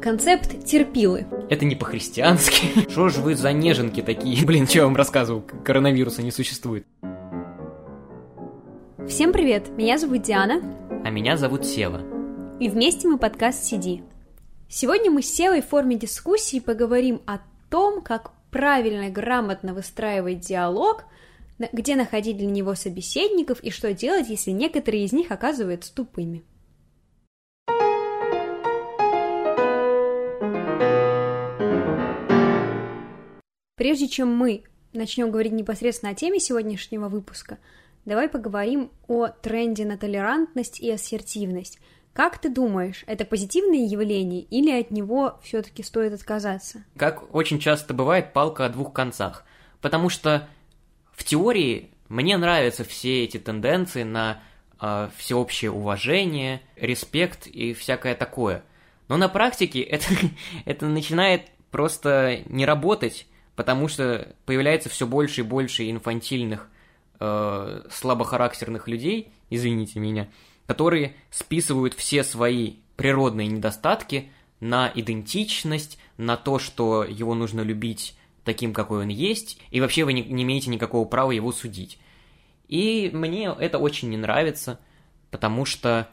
концепт терпилы. Это не по-христиански. Что ж вы за неженки такие? Блин, что я вам рассказывал? Коронавируса не существует. Всем привет, меня зовут Диана. А меня зовут Сева. И вместе мы подкаст «Сиди». Сегодня мы с Севой в форме дискуссии поговорим о том, как правильно и грамотно выстраивать диалог, где находить для него собеседников и что делать, если некоторые из них оказываются тупыми. Прежде чем мы начнем говорить непосредственно о теме сегодняшнего выпуска, давай поговорим о тренде на толерантность и ассертивность. Как ты думаешь, это позитивное явление или от него все-таки стоит отказаться? Как очень часто бывает, палка о двух концах. Потому что в теории мне нравятся все эти тенденции на э, всеобщее уважение, респект и всякое такое. Но на практике это, это начинает просто не работать, потому что появляется все больше и больше инфантильных, э, слабохарактерных людей, извините меня, которые списывают все свои природные недостатки на идентичность, на то, что его нужно любить таким, какой он есть, и вообще вы не, не имеете никакого права его судить. И мне это очень не нравится, потому что,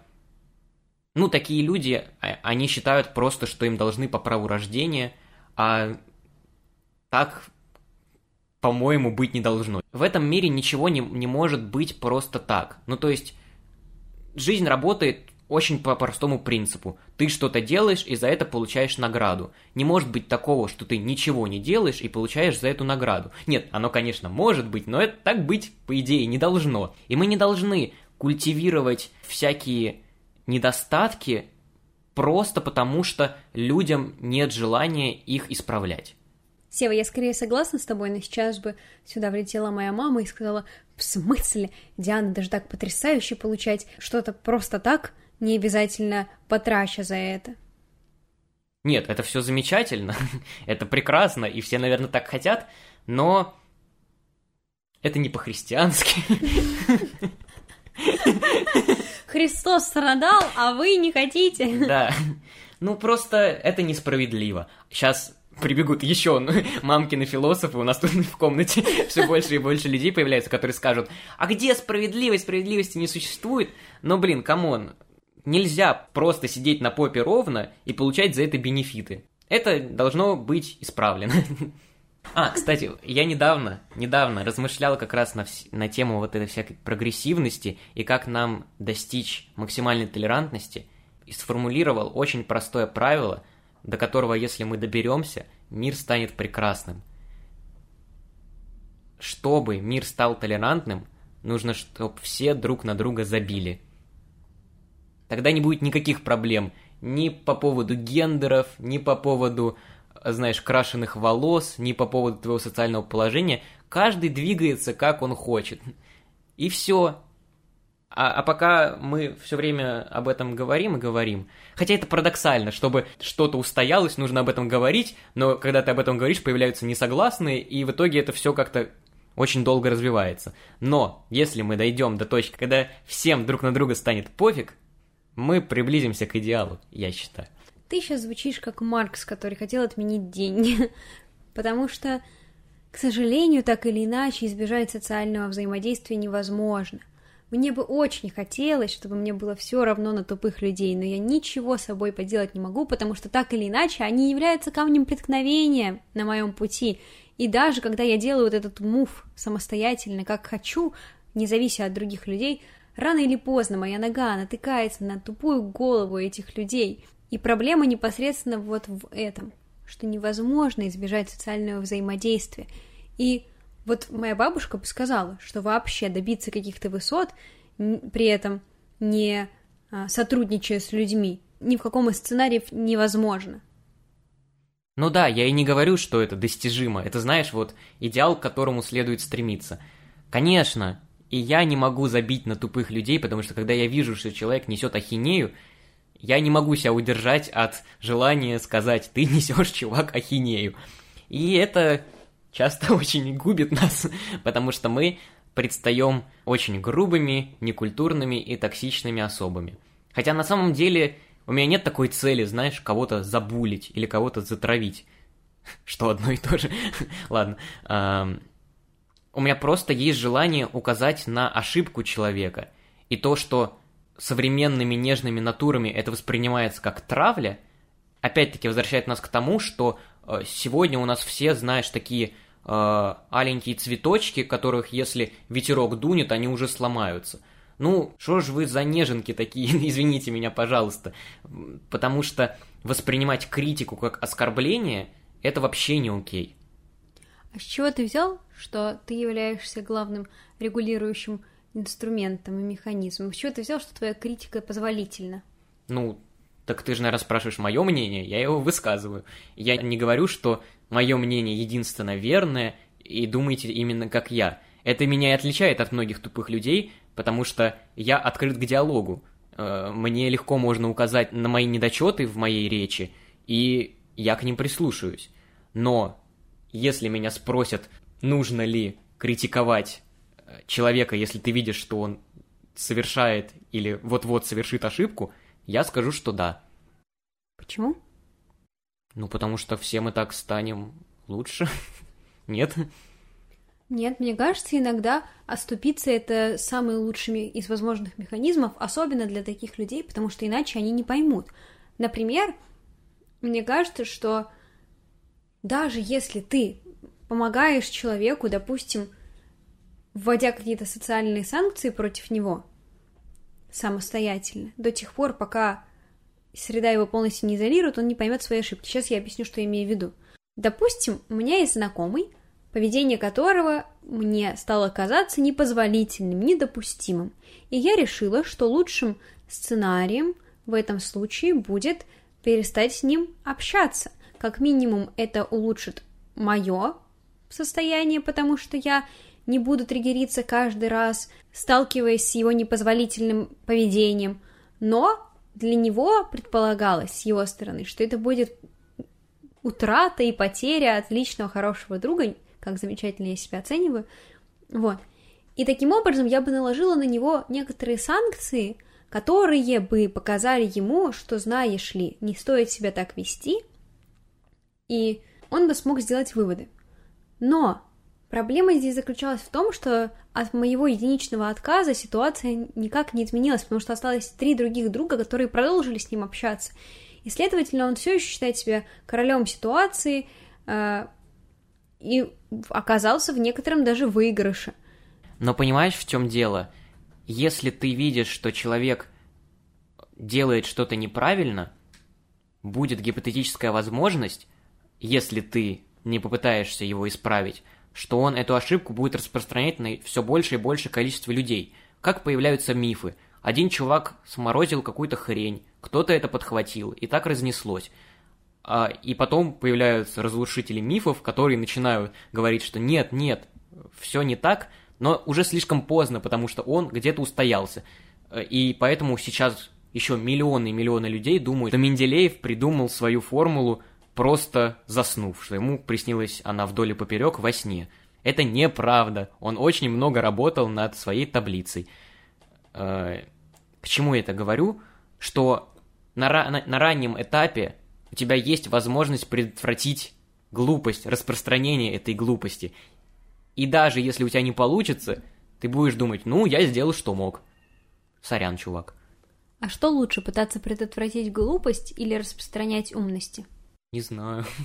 ну, такие люди, а, они считают просто, что им должны по праву рождения, а так, по-моему, быть не должно. В этом мире ничего не, не может быть просто так. Ну, то есть, жизнь работает очень по простому принципу. Ты что-то делаешь и за это получаешь награду. Не может быть такого, что ты ничего не делаешь и получаешь за эту награду. Нет, оно, конечно, может быть, но это так быть, по идее, не должно. И мы не должны культивировать всякие недостатки просто потому, что людям нет желания их исправлять. Сева, я скорее согласна с тобой, но сейчас бы сюда влетела моя мама и сказала, в смысле, Диана, даже так потрясающе получать что-то просто так, не обязательно потрача за это. Нет, это все замечательно, это прекрасно, и все, наверное, так хотят, но это не по-христиански. Христос страдал, а вы не хотите. Да. Ну, просто это несправедливо. Сейчас прибегут еще мамкины философы, у нас тут в комнате все больше и больше людей появляется, которые скажут, а где справедливость, справедливости не существует? Но, блин, come on, нельзя просто сидеть на попе ровно и получать за это бенефиты. Это должно быть исправлено. А, кстати, я недавно, недавно размышлял как раз на, вс- на тему вот этой всякой прогрессивности и как нам достичь максимальной толерантности, и сформулировал очень простое правило – до которого, если мы доберемся, мир станет прекрасным. Чтобы мир стал толерантным, нужно, чтобы все друг на друга забили. Тогда не будет никаких проблем ни по поводу гендеров, ни по поводу, знаешь, крашеных волос, ни по поводу твоего социального положения. Каждый двигается, как он хочет. И все. А, а пока мы все время об этом говорим и говорим, хотя это парадоксально, чтобы что-то устоялось, нужно об этом говорить, но когда ты об этом говоришь, появляются несогласные, и в итоге это все как-то очень долго развивается. Но если мы дойдем до точки, когда всем друг на друга станет пофиг, мы приблизимся к идеалу, я считаю. Ты сейчас звучишь как Маркс, который хотел отменить деньги, потому что, к сожалению, так или иначе избежать социального взаимодействия невозможно – мне бы очень хотелось, чтобы мне было все равно на тупых людей, но я ничего с собой поделать не могу, потому что так или иначе они являются камнем преткновения на моем пути. И даже когда я делаю вот этот мув самостоятельно, как хочу, не завися от других людей, рано или поздно моя нога натыкается на тупую голову этих людей. И проблема непосредственно вот в этом, что невозможно избежать социального взаимодействия. И вот моя бабушка бы сказала, что вообще добиться каких-то высот, при этом не а, сотрудничая с людьми, ни в каком из сценариев невозможно. Ну да, я и не говорю, что это достижимо. Это, знаешь, вот идеал, к которому следует стремиться. Конечно, и я не могу забить на тупых людей, потому что когда я вижу, что человек несет ахинею, я не могу себя удержать от желания сказать, ты несешь, чувак, ахинею. И это часто очень губит нас, потому что мы предстаем очень грубыми, некультурными и токсичными особами. Хотя на самом деле У меня нет такой цели, знаешь, кого-то забулить или кого-то затравить. Что одно и то же. Ладно. У меня просто есть желание указать на ошибку человека. И то, что современными нежными натурами это воспринимается как травля, опять-таки возвращает нас к тому, что э, сегодня у нас все, знаешь, такие э, аленькие цветочки, которых, если ветерок дунет, они уже сломаются. Ну, что ж вы за неженки такие, извините меня, пожалуйста. Потому что воспринимать критику как оскорбление – это вообще не окей. А с чего ты взял, что ты являешься главным регулирующим инструментом и механизмом? С чего ты взял, что твоя критика позволительна? Ну, так ты же, наверное, спрашиваешь мое мнение, я его высказываю. Я не говорю, что мое мнение единственно верное, и думаете именно как я. Это меня и отличает от многих тупых людей, потому что я открыт к диалогу. Э, мне легко можно указать на мои недочеты в моей речи, и я к ним прислушаюсь. Но если меня спросят, нужно ли критиковать э, человека, если ты видишь, что он совершает или вот-вот совершит ошибку, я скажу, что да. Почему? Ну, потому что все мы так станем лучше. Нет? Нет, мне кажется, иногда оступиться это самый лучший из возможных механизмов, особенно для таких людей, потому что иначе они не поймут. Например, мне кажется, что даже если ты помогаешь человеку, допустим, вводя какие-то социальные санкции против него самостоятельно, до тех пор, пока среда его полностью не изолирует, он не поймет свои ошибки. Сейчас я объясню, что я имею в виду. Допустим, у меня есть знакомый, поведение которого мне стало казаться непозволительным, недопустимым. И я решила, что лучшим сценарием в этом случае будет перестать с ним общаться. Как минимум это улучшит мое состояние, потому что я не буду триггериться каждый раз, сталкиваясь с его непозволительным поведением. Но для него предполагалось с его стороны, что это будет утрата и потеря отличного, хорошего друга, как замечательно я себя оцениваю. Вот. И таким образом я бы наложила на него некоторые санкции, которые бы показали ему, что, знаешь ли, не стоит себя так вести, и он бы смог сделать выводы. Но проблема здесь заключалась в том, что от моего единичного отказа ситуация никак не изменилась, потому что осталось три других друга, которые продолжили с ним общаться. И, следовательно, он все еще считает себя королем ситуации э, и оказался в некотором даже выигрыше. Но понимаешь, в чем дело? Если ты видишь, что человек делает что-то неправильно, будет гипотетическая возможность, если ты не попытаешься его исправить, что он эту ошибку будет распространять на все больше и больше количество людей. Как появляются мифы. Один чувак сморозил какую-то хрень, кто-то это подхватил, и так разнеслось. А, и потом появляются разрушители мифов, которые начинают говорить, что нет, нет, все не так, но уже слишком поздно, потому что он где-то устоялся. И поэтому сейчас еще миллионы и миллионы людей думают, что Менделеев придумал свою формулу просто заснув, что ему приснилась она вдоль и поперек во сне. Это неправда. Он очень много работал над своей таблицей. Э, к чему я это говорю? Что на, на, на раннем этапе у тебя есть возможность предотвратить глупость, распространение этой глупости. И даже если у тебя не получится, ты будешь думать, ну, я сделал, что мог. Сорян, чувак. А что лучше, пытаться предотвратить глупость или распространять умности? Не знаю.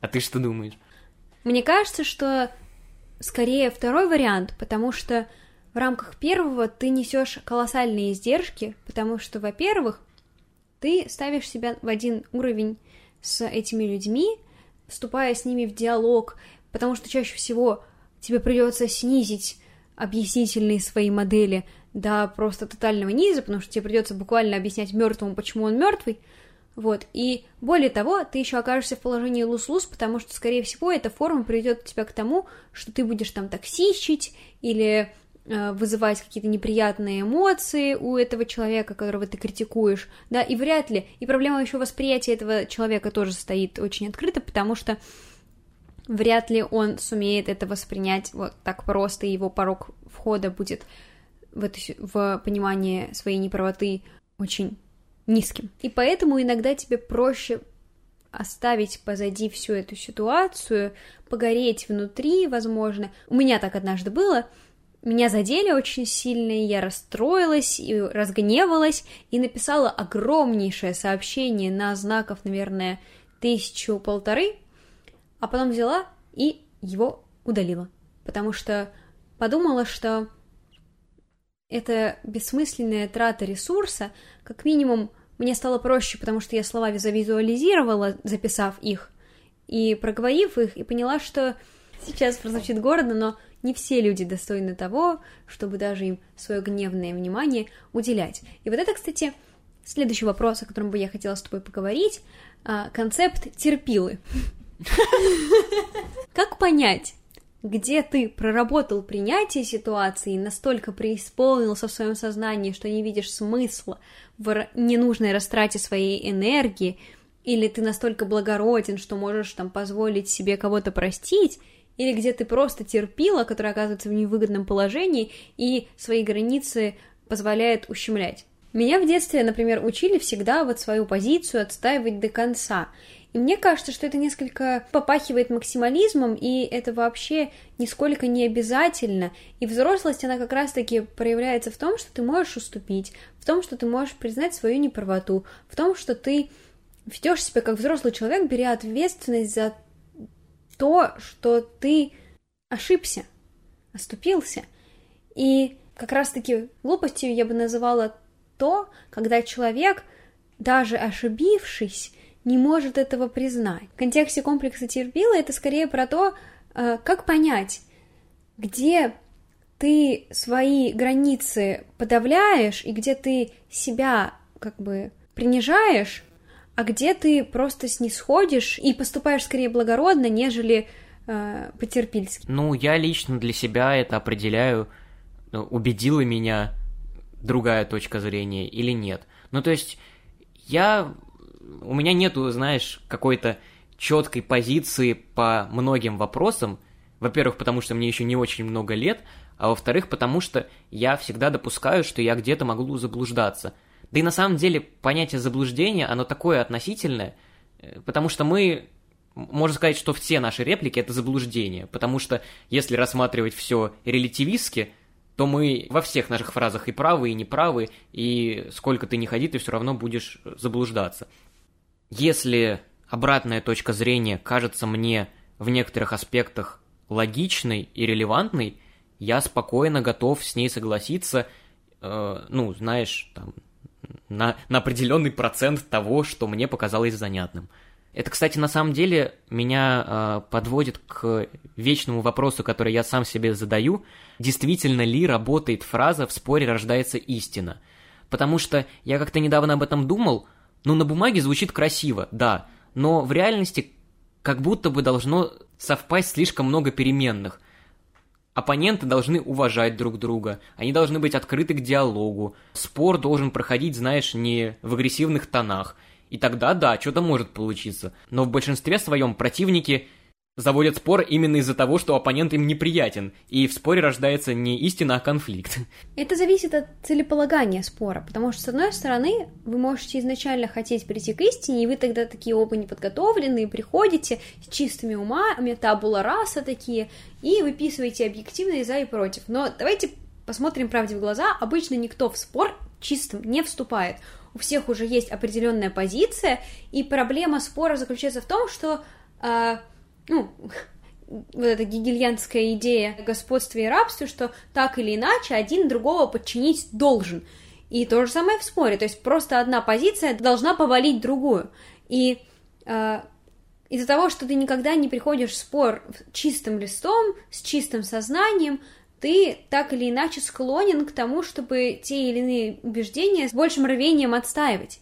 А ты что думаешь? Мне кажется, что скорее второй вариант, потому что в рамках первого ты несешь колоссальные издержки, потому что, во-первых, ты ставишь себя в один уровень с этими людьми, вступая с ними в диалог, потому что чаще всего тебе придется снизить объяснительные свои модели до просто тотального низа, потому что тебе придется буквально объяснять мертвому, почему он мертвый, вот, и более того, ты еще окажешься в положении лус-лус, потому что, скорее всего, эта форма приведет тебя к тому, что ты будешь там токсичить или э, вызывать какие-то неприятные эмоции у этого человека, которого ты критикуешь, да, и вряд ли, и проблема еще восприятия этого человека тоже стоит очень открыто, потому что вряд ли он сумеет это воспринять вот так просто, и его порог входа будет в, это, в понимание своей неправоты очень низким. И поэтому иногда тебе проще оставить позади всю эту ситуацию, погореть внутри, возможно. У меня так однажды было. Меня задели очень сильно, я расстроилась и разгневалась, и написала огромнейшее сообщение на знаков, наверное, тысячу-полторы, а потом взяла и его удалила, потому что подумала, что это бессмысленная трата ресурса, как минимум мне стало проще, потому что я слова завизуализировала, записав их, и проговорив их, и поняла, что сейчас прозвучит гордо, но не все люди достойны того, чтобы даже им свое гневное внимание уделять. И вот это, кстати, следующий вопрос, о котором бы я хотела с тобой поговорить, а, концепт терпилы. Как понять, где ты проработал принятие ситуации, настолько преисполнился в своем сознании, что не видишь смысла в ненужной растрате своей энергии, или ты настолько благороден, что можешь там позволить себе кого-то простить, или где ты просто терпила, которая оказывается в невыгодном положении и свои границы позволяет ущемлять. Меня в детстве, например, учили всегда вот свою позицию отстаивать до конца. И мне кажется, что это несколько попахивает максимализмом, и это вообще нисколько не обязательно. И взрослость, она как раз-таки проявляется в том, что ты можешь уступить, в том, что ты можешь признать свою неправоту, в том, что ты ведешь себя как взрослый человек, беря ответственность за то, что ты ошибся, оступился. И как раз-таки глупостью я бы называла то, когда человек, даже ошибившись, не может этого признать. В контексте комплекса терпила это скорее про то, э, как понять, где ты свои границы подавляешь и где ты себя как бы принижаешь, а где ты просто снисходишь и поступаешь скорее благородно, нежели э, потерпильски. Ну, я лично для себя это определяю, э, убедила меня другая точка зрения или нет. Ну, то есть, я у меня нету, знаешь, какой-то четкой позиции по многим вопросам. Во-первых, потому что мне еще не очень много лет, а во-вторых, потому что я всегда допускаю, что я где-то могу заблуждаться. Да и на самом деле понятие заблуждения, оно такое относительное, э, потому что мы, можно сказать, что все наши реплики это заблуждение, потому что если рассматривать все релятивистски, то мы во всех наших фразах и правы, и неправы, и сколько ты не ходи, ты все равно будешь заблуждаться. Если обратная точка зрения кажется мне в некоторых аспектах логичной и релевантной, я спокойно готов с ней согласиться, э, ну, знаешь, там, на, на определенный процент того, что мне показалось занятным. Это, кстати, на самом деле меня э, подводит к вечному вопросу, который я сам себе задаю. Действительно ли работает фраза «в споре рождается истина»? Потому что я как-то недавно об этом думал, ну, на бумаге звучит красиво, да, но в реальности как будто бы должно совпасть слишком много переменных. Оппоненты должны уважать друг друга, они должны быть открыты к диалогу, спор должен проходить, знаешь, не в агрессивных тонах. И тогда, да, что-то может получиться. Но в большинстве своем противники заводят спор именно из-за того, что оппонент им неприятен, и в споре рождается не истина, а конфликт. Это зависит от целеполагания спора, потому что, с одной стороны, вы можете изначально хотеть прийти к истине, и вы тогда такие оба неподготовленные, приходите с чистыми умами, табула раса такие, и выписываете объективные за и против. Но давайте посмотрим правде в глаза, обычно никто в спор чистым не вступает. У всех уже есть определенная позиция, и проблема спора заключается в том, что э, ну, вот эта гегельянская идея господства и рабства, что так или иначе один другого подчинить должен. И то же самое в споре, то есть просто одна позиция должна повалить другую. И э, из-за того, что ты никогда не приходишь в спор чистым листом, с чистым сознанием, ты так или иначе склонен к тому, чтобы те или иные убеждения с большим рвением отстаивать.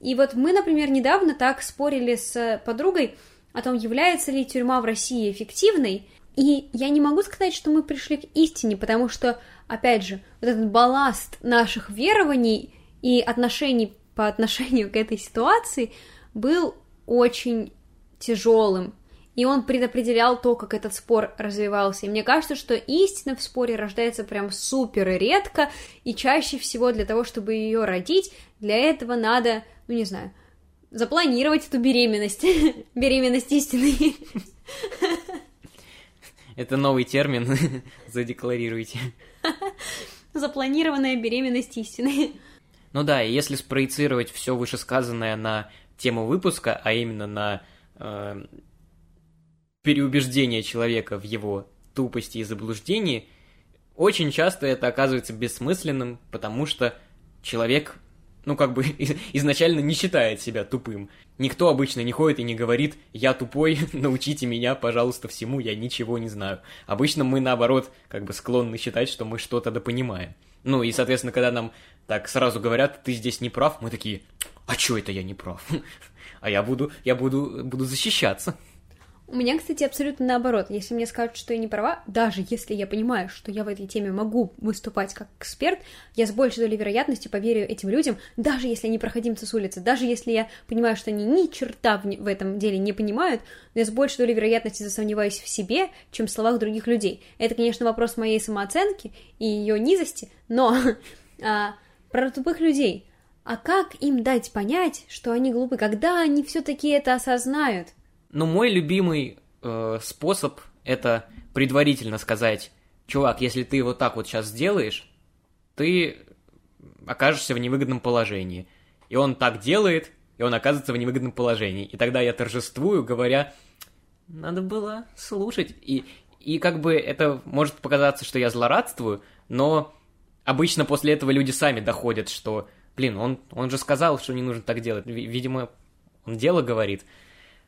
И вот мы, например, недавно так спорили с подругой, о том, является ли тюрьма в России эффективной. И я не могу сказать, что мы пришли к истине, потому что, опять же, вот этот балласт наших верований и отношений по отношению к этой ситуации был очень тяжелым. и он предопределял то, как этот спор развивался. И мне кажется, что истина в споре рождается прям супер редко, и чаще всего для того, чтобы ее родить, для этого надо, ну не знаю, запланировать эту беременность. беременность истины. Это новый термин, задекларируйте. Запланированная беременность истины. Ну да, если спроецировать все вышесказанное на тему выпуска, а именно на э, переубеждение человека в его тупости и заблуждении, очень часто это оказывается бессмысленным, потому что человек, ну, как бы изначально не считает себя тупым. Никто обычно не ходит и не говорит «я тупой, научите меня, пожалуйста, всему, я ничего не знаю». Обычно мы, наоборот, как бы склонны считать, что мы что-то допонимаем. Ну, и, соответственно, когда нам так сразу говорят «ты здесь не прав», мы такие «а чё это я не прав?» А я буду, я буду, буду защищаться. У меня, кстати, абсолютно наоборот. Если мне скажут, что я не права, даже если я понимаю, что я в этой теме могу выступать как эксперт, я с большей долей вероятности поверю этим людям, даже если они проходимцы с улицы, даже если я понимаю, что они ни черта в, этом деле не понимают, но я с большей долей вероятности засомневаюсь в себе, чем в словах других людей. Это, конечно, вопрос моей самооценки и ее низости, но а, про тупых людей. А как им дать понять, что они глупы, когда они все-таки это осознают? Ну, мой любимый э, способ это предварительно сказать, чувак, если ты вот так вот сейчас сделаешь, ты окажешься в невыгодном положении. И он так делает, и он оказывается в невыгодном положении. И тогда я торжествую, говоря, надо было слушать. И, и как бы это может показаться, что я злорадствую, но обычно после этого люди сами доходят, что, блин, он, он же сказал, что не нужно так делать. Видимо, он дело говорит.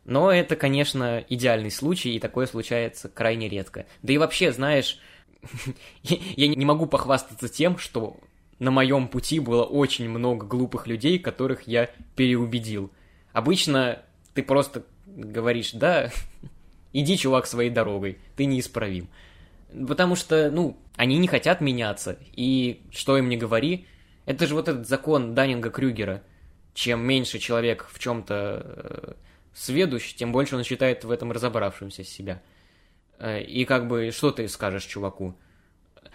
Но это, конечно, идеальный случай, и такое случается крайне редко. Да и вообще, знаешь, я не могу похвастаться тем, что на моем пути было очень много глупых людей, которых я переубедил. Обычно ты просто говоришь, да, иди, чувак, своей дорогой, ты неисправим. Потому что, ну, они не хотят меняться, и что им не говори, это же вот этот закон Даннинга-Крюгера. Чем меньше человек в чем-то э, сведущ, тем больше он считает в этом разобравшимся себя. Э, и как бы, что ты скажешь чуваку?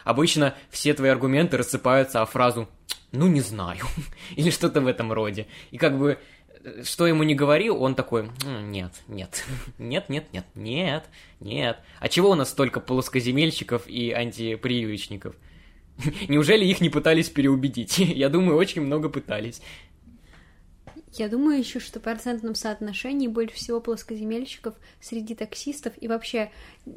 Обычно все твои аргументы рассыпаются о фразу «ну, не знаю» или что-то в этом роде. И как бы, э, что ему не говори, он такой «нет, нет, нет, нет, нет, нет, нет». А чего у нас столько плоскоземельщиков и антиприючников? Неужели их не пытались переубедить? Я думаю, очень много пытались. Я думаю еще, что в процентном соотношении больше всего плоскоземельщиков среди таксистов и вообще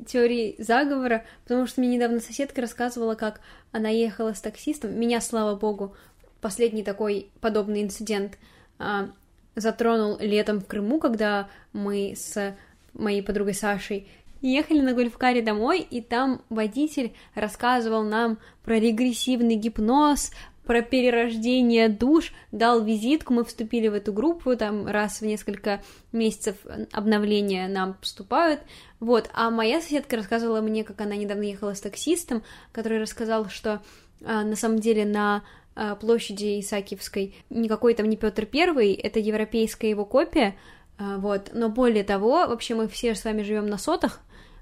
теории заговора, потому что мне недавно соседка рассказывала, как она ехала с таксистом. Меня, слава богу, последний такой подобный инцидент а, затронул летом в Крыму, когда мы с моей подругой Сашей ехали на гольфкаре домой, и там водитель рассказывал нам про регрессивный гипноз, про перерождение душ, дал визитку, мы вступили в эту группу, там раз в несколько месяцев обновления нам поступают, вот, а моя соседка рассказывала мне, как она недавно ехала с таксистом, который рассказал, что а, на самом деле на а, площади Исаакиевской никакой там не Петр Первый, это европейская его копия, а, вот, но более того, вообще мы все с вами живем на сотах,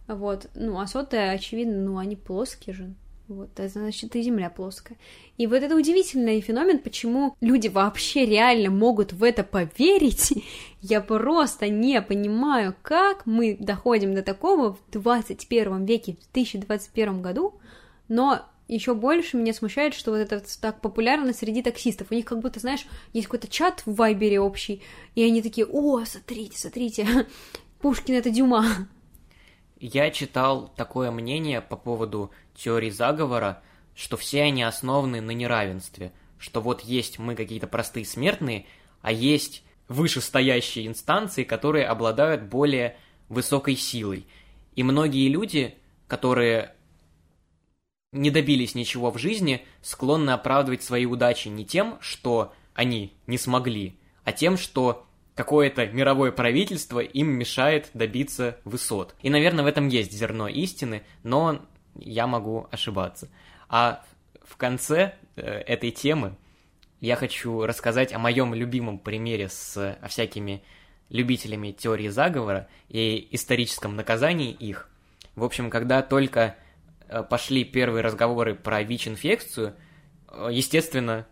вот, ну, а соты, очевидно, ну, они плоские же, вот, это значит, и Земля плоская. И вот это удивительный феномен, почему люди вообще реально могут в это поверить. Я просто не понимаю, как мы доходим до такого в 21 веке, в 2021 году, но еще больше меня смущает, что вот это так популярно среди таксистов. У них как будто, знаешь, есть какой-то чат в Вайбере общий, и они такие, о, смотрите, смотрите, Пушкин это Дюма. Я читал такое мнение по поводу теории заговора, что все они основаны на неравенстве, что вот есть мы какие-то простые смертные, а есть вышестоящие инстанции, которые обладают более высокой силой. И многие люди, которые не добились ничего в жизни, склонны оправдывать свои удачи не тем, что они не смогли, а тем, что какое-то мировое правительство им мешает добиться высот. И, наверное, в этом есть зерно истины, но я могу ошибаться. А в конце э, этой темы я хочу рассказать о моем любимом примере с всякими любителями теории заговора и историческом наказании их. В общем, когда только э, пошли первые разговоры про ВИЧ-инфекцию, э, естественно,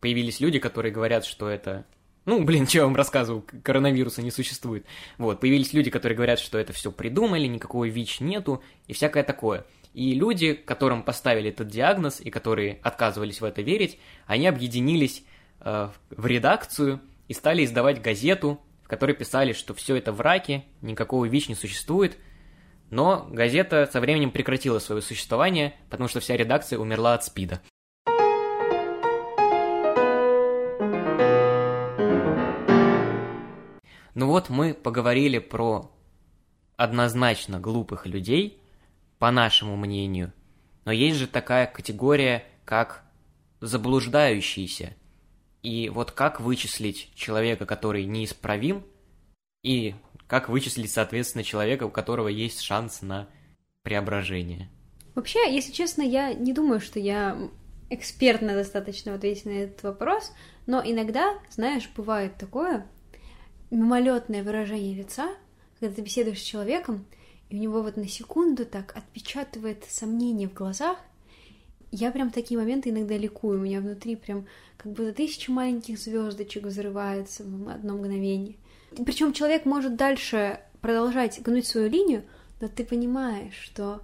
появились люди, которые говорят, что это... Ну, блин, что я вам рассказывал, коронавируса не существует. Вот, появились люди, которые говорят, что это все придумали, никакого ВИЧ нету и всякое такое. И люди, которым поставили этот диагноз и которые отказывались в это верить, они объединились э, в редакцию и стали издавать газету, в которой писали, что все это враки, никакого ВИЧ не существует. Но газета со временем прекратила свое существование, потому что вся редакция умерла от СПИДа. Ну вот мы поговорили про однозначно глупых людей, по нашему мнению. Но есть же такая категория, как заблуждающийся. И вот как вычислить человека, который неисправим, и как вычислить, соответственно, человека, у которого есть шанс на преображение? Вообще, если честно, я не думаю, что я экспертно достаточно ответить на этот вопрос, но иногда, знаешь, бывает такое мимолетное выражение лица, когда ты беседуешь с человеком, и у него вот на секунду так отпечатывает сомнение в глазах. Я прям такие моменты иногда ликую, у меня внутри прям как будто тысячи маленьких звездочек взрываются в одно мгновение. Причем человек может дальше продолжать гнуть свою линию, но ты понимаешь, что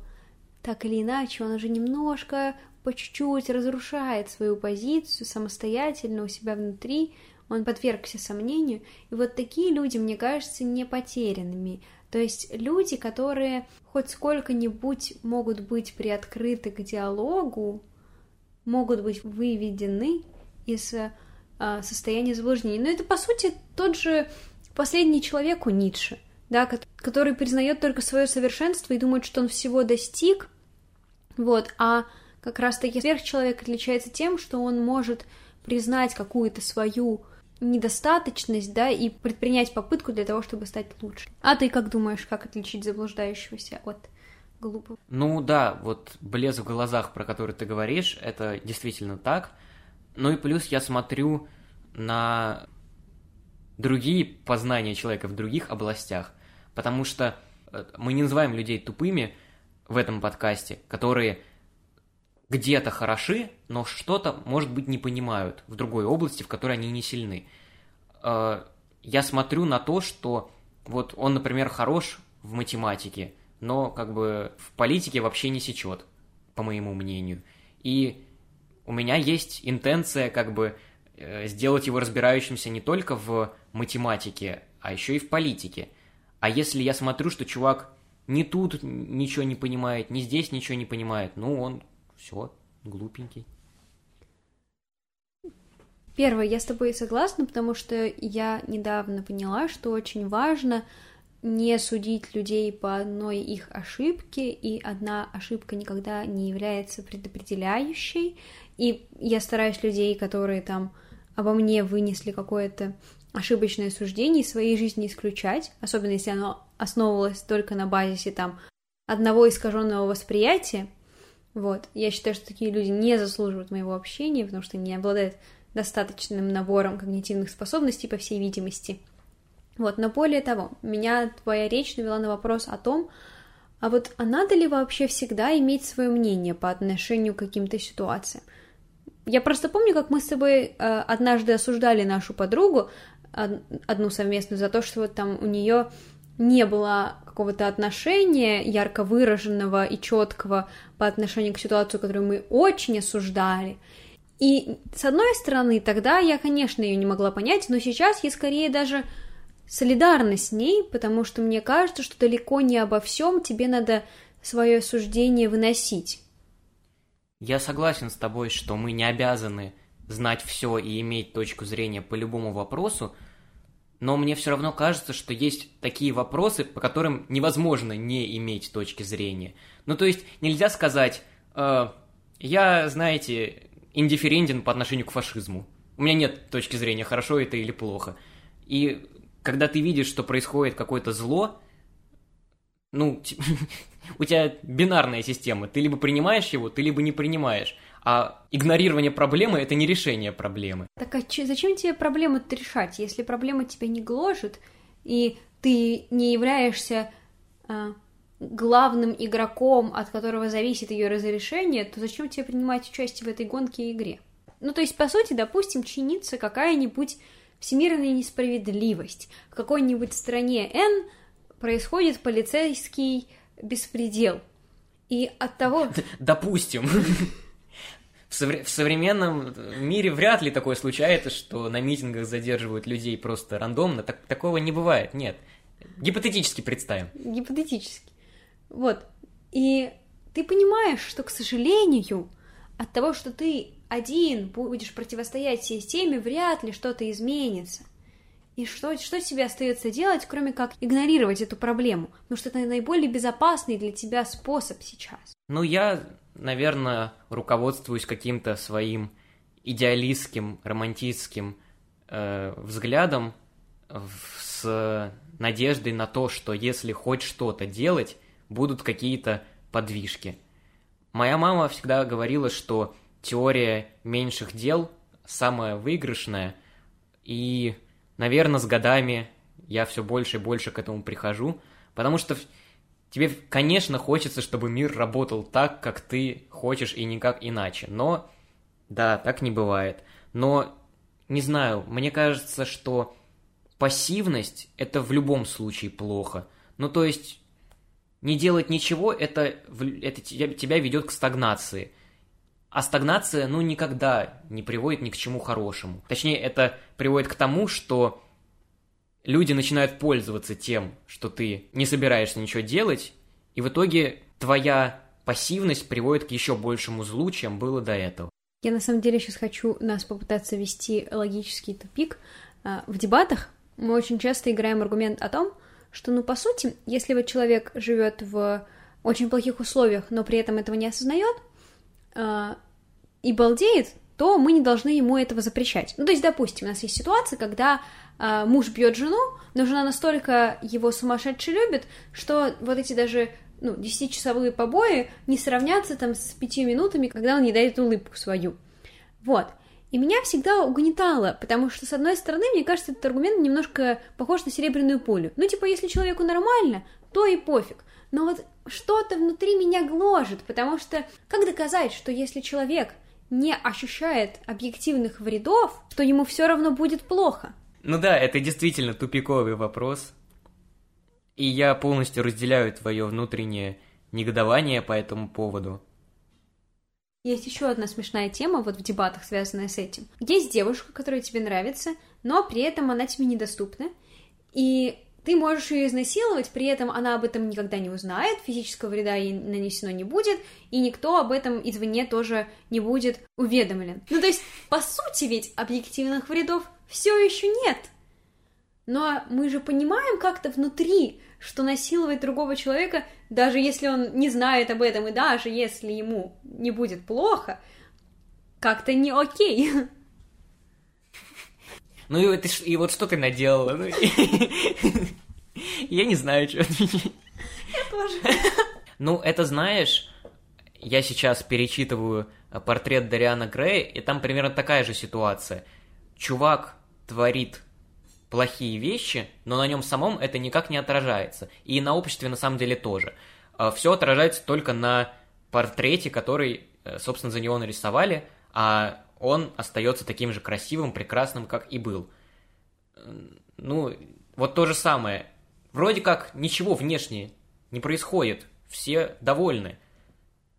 так или иначе он уже немножко по чуть-чуть разрушает свою позицию самостоятельно у себя внутри, он подвергся сомнению, и вот такие люди, мне кажется, не потерянными, то есть люди, которые хоть сколько-нибудь могут быть приоткрыты к диалогу, могут быть выведены из а, состояния заблуждения. Но это, по сути, тот же последний человек у Ницше, да, который признает только свое совершенство и думает, что он всего достиг, вот, а как раз-таки сверхчеловек отличается тем, что он может признать какую-то свою недостаточность, да, и предпринять попытку для того, чтобы стать лучше. А ты как думаешь, как отличить заблуждающегося от глупого? Ну да, вот блеск в глазах, про который ты говоришь, это действительно так. Ну и плюс я смотрю на другие познания человека в других областях, потому что э, мы не называем людей тупыми в этом подкасте, которые где-то хороши, но что-то, может быть, не понимают в другой области, в которой они не сильны. Э, я смотрю на то, что вот он, например, хорош в математике, но как бы в политике вообще не сечет, по моему мнению. И у меня есть интенция как бы э, сделать его разбирающимся не только в математике, а еще и в политике. А если я смотрю, что чувак ни тут ничего не понимает, ни здесь ничего не понимает, ну он все, глупенький. Первое, я с тобой согласна, потому что я недавно поняла, что очень важно не судить людей по одной их ошибке, и одна ошибка никогда не является предопределяющей. И я стараюсь людей, которые там обо мне вынесли какое-то ошибочное суждение, из своей жизни исключать, особенно если оно основывалось только на базисе там одного искаженного восприятия, вот. Я считаю, что такие люди не заслуживают моего общения, потому что не обладают достаточным набором когнитивных способностей, по всей видимости. Вот, но более того, меня твоя речь навела на вопрос о том, а вот а надо ли вообще всегда иметь свое мнение по отношению к каким-то ситуациям? Я просто помню, как мы с тобой э, однажды осуждали нашу подругу, одну совместную, за то, что вот там у нее не было какого-то отношения ярко выраженного и четкого по отношению к ситуации, которую мы очень осуждали. И с одной стороны, тогда я, конечно, ее не могла понять, но сейчас я скорее даже солидарна с ней, потому что мне кажется, что далеко не обо всем тебе надо свое суждение выносить. Я согласен с тобой, что мы не обязаны знать все и иметь точку зрения по любому вопросу, но мне все равно кажется, что есть такие вопросы, по которым невозможно не иметь точки зрения. Ну, то есть нельзя сказать, э, я, знаете, индифферентен по отношению к фашизму. У меня нет точки зрения, хорошо это или плохо. И когда ты видишь, что происходит какое-то зло, ну, у тебя бинарная система, ты либо принимаешь его, ты либо не принимаешь. А игнорирование проблемы – это не решение проблемы. Так а че, зачем тебе проблему решать? Если проблема тебя не гложет, и ты не являешься а, главным игроком, от которого зависит ее разрешение, то зачем тебе принимать участие в этой гонке и игре? Ну, то есть, по сути, допустим, чинится какая-нибудь всемирная несправедливость. В какой-нибудь стране N происходит полицейский беспредел. И от того... Допустим. В, совре- в современном мире вряд ли такое случается, что на митингах задерживают людей просто рандомно. Так, такого не бывает, нет. Гипотетически представим. Гипотетически. Вот. И ты понимаешь, что, к сожалению, от того, что ты один будешь противостоять системе, вряд ли что-то изменится. И что, что тебе остается делать, кроме как игнорировать эту проблему? Потому что это наиболее безопасный для тебя способ сейчас. Ну, я, наверное, руководствуюсь каким-то своим идеалистским, романтическим э, взглядом с надеждой на то, что если хоть что-то делать, будут какие-то подвижки. Моя мама всегда говорила, что теория меньших дел самая выигрышная, и, наверное, с годами я все больше и больше к этому прихожу, потому что тебе, конечно, хочется, чтобы мир работал так, как ты хочешь, и никак иначе, но, да, так не бывает. Но, не знаю, мне кажется, что пассивность – это в любом случае плохо. Ну, то есть, не делать ничего, это, это тебя, тебя ведет к стагнации. А стагнация, ну, никогда не приводит ни к чему хорошему. Точнее, это приводит к тому, что люди начинают пользоваться тем, что ты не собираешься ничего делать, и в итоге твоя пассивность приводит к еще большему злу, чем было до этого. Я на самом деле сейчас хочу нас попытаться вести логический тупик. А, в дебатах мы очень часто играем аргумент о том, что, ну, по сути, если вот человек живет в очень плохих условиях, но при этом этого не осознает э, и балдеет, то мы не должны ему этого запрещать. Ну, то есть, допустим, у нас есть ситуация, когда муж бьет жену, но жена настолько его сумасшедше любит, что вот эти даже ну, 10-часовые побои не сравнятся там с пятью минутами, когда он не дает улыбку свою. Вот. И меня всегда угнетало, потому что, с одной стороны, мне кажется, этот аргумент немножко похож на серебряную пулю. Ну, типа, если человеку нормально, то и пофиг. Но вот что-то внутри меня гложет, потому что как доказать, что если человек не ощущает объективных вредов, то ему все равно будет плохо? Ну да, это действительно тупиковый вопрос. И я полностью разделяю твое внутреннее негодование по этому поводу. Есть еще одна смешная тема вот в дебатах, связанная с этим. Есть девушка, которая тебе нравится, но при этом она тебе недоступна, и ты можешь ее изнасиловать, при этом она об этом никогда не узнает, физического вреда ей нанесено не будет, и никто об этом извне тоже не будет уведомлен. Ну, то есть, по сути ведь объективных вредов все еще нет. Но мы же понимаем как-то внутри, что насиловать другого человека, даже если он не знает об этом, и даже если ему не будет плохо, как-то не окей. Ну и, ты, и вот что ты наделала? Ну, я не знаю, что ответить. Я тоже. Ну, это знаешь, я сейчас перечитываю портрет Дариана Грея, и там примерно такая же ситуация. Чувак творит плохие вещи, но на нем самом это никак не отражается. И на обществе на самом деле тоже. А, Все отражается только на портрете, который, э, собственно, за него нарисовали, а он остается таким же красивым, прекрасным, как и был. Ну, вот то же самое. Вроде как ничего внешне не происходит, все довольны.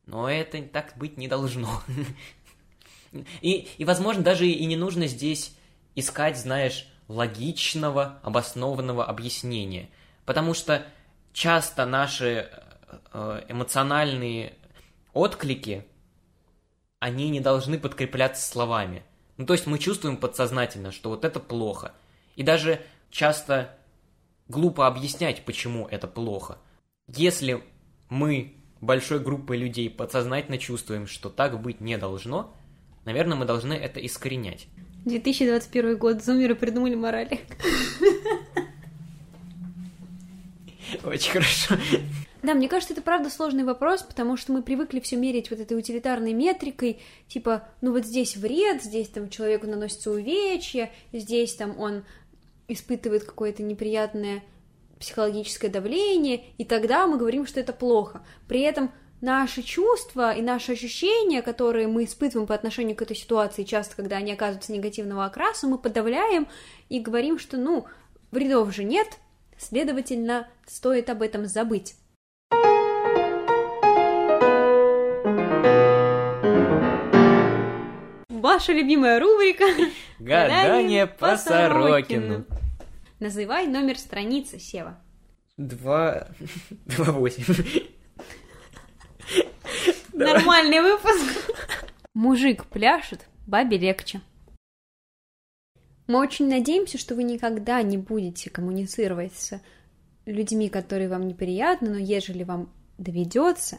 Но это так быть не должно. И, и возможно, даже и не нужно здесь искать, знаешь, логичного, обоснованного объяснения. Потому что часто наши э, эмоциональные отклики, они не должны подкрепляться словами. Ну, то есть мы чувствуем подсознательно, что вот это плохо. И даже часто глупо объяснять, почему это плохо. Если мы большой группой людей подсознательно чувствуем, что так быть не должно, наверное, мы должны это искоренять. 2021 год, зумеры придумали морали. Очень хорошо. Да, мне кажется, это правда сложный вопрос, потому что мы привыкли все мерить вот этой утилитарной метрикой, типа, ну вот здесь вред, здесь там человеку наносится увечье, здесь там он испытывает какое-то неприятное психологическое давление, и тогда мы говорим, что это плохо. При этом наши чувства и наши ощущения, которые мы испытываем по отношению к этой ситуации, часто, когда они оказываются негативного окраса, мы подавляем и говорим, что, ну, вредов же нет, следовательно, стоит об этом забыть. Ваша любимая рубрика Гадание по Сорокину. Называй номер страницы, Сева. Два... Два восемь. Нормальный выпуск. Мужик пляшет, бабе легче. Мы очень надеемся, что вы никогда не будете коммуницировать с людьми, которые вам неприятны, но ежели вам доведется,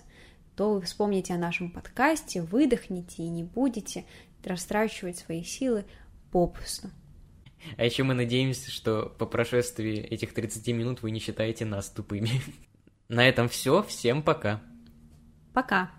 то вы вспомните о нашем подкасте, выдохните и не будете растрачивать свои силы попусту. А еще мы надеемся, что по прошествии этих 30 минут вы не считаете нас тупыми. На этом все. Всем пока. Пока.